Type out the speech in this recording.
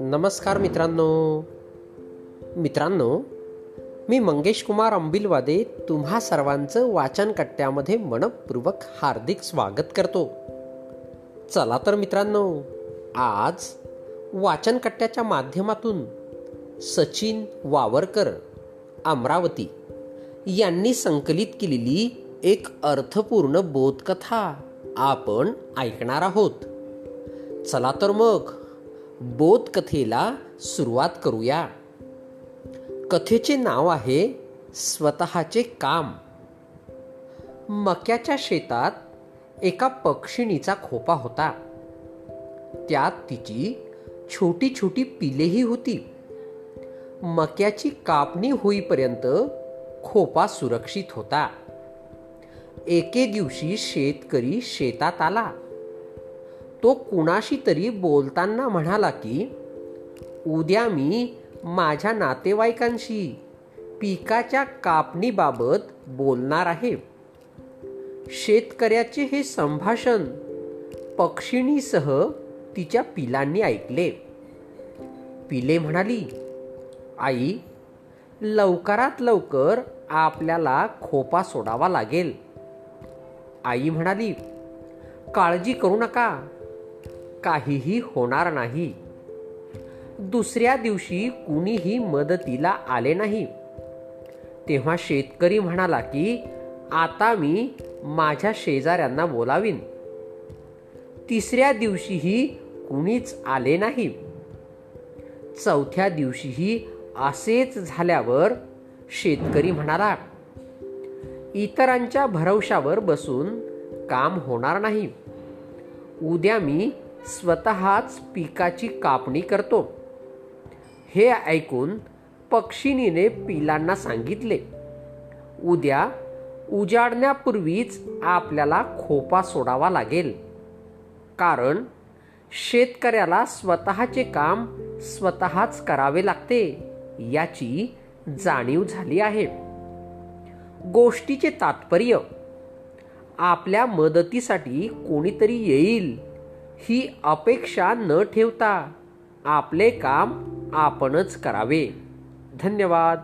नमस्कार मित्रांनो. मित्रांनो मी मंगेश कुमार अंबिलवादे तुम्हा सर्वांचं वाचन कट्ट्यामध्ये मनपूर्वक हार्दिक स्वागत करतो. चला तर मित्रांनो आज वाचन कट्ट्याच्या माध्यमातून सचिन वावरकर अमरावती यांनी संकलित केलेली एक अर्थपूर्ण बोधकथा आपण ऐकणार आहोत. चला तर मग बोधकथेला सुरुवात करूया. कथेचे नाव आहे स्वतःचे काम. मक्याच्या शेतात एका पक्षिणीचा खोपा होता. त्यात तिची छोटी छोटी पिलेही होती. मक्याची कापणी होईपर्यंत खोपा सुरक्षित होता. एके दिवशी शेतकरी शेतात आला. तो कुणाशी तरी बोलताना म्हणाला की उद्या मी माझ्या नातेवाईकांशी पिकाच्या कापणीबाबत बोलणार आहे. शेतकऱ्याचे हे संभाषण पक्षिणीसह तिच्या पिलांनी ऐकले. पिले म्हणाली आई लवकरात लवकर आपल्याला खोपा सोडावा लागेल. आई म्हणाली काळजी करू नका. काहीही होणार नाही. दुसऱ्या दिवशी कुणीही मदतीला आले नाही. तेव्हा शेतकरी म्हणाला की आता मी माझ्या शेजाऱ्यांना बोलावीन. तिसऱ्या दिवशीही कुणीच आले नाही. चौथ्या दिवशीही असेच झाल्यावर शेतकरी म्हणाला इतरांच्या भरवशावर बसून काम होणार नाही. उद्या मी स्वतःच पिकाची कापणी करतो. हे ऐकून पक्षिणीने पिलांना सांगितले उद्या उजाडण्यापूर्वीच आपल्याला खोपा सोडावा लागेल. कारण शेतकऱ्याला स्वतःचे काम स्वतःच करावे लागते याची जाणीव झाली आहे. गोष्टीचे तात्पर्य. आपल्या मदतीसाठी कोणीतरी येईल ही अपेक्षा न ठेवता आपले काम आपणच करावे. धन्यवाद.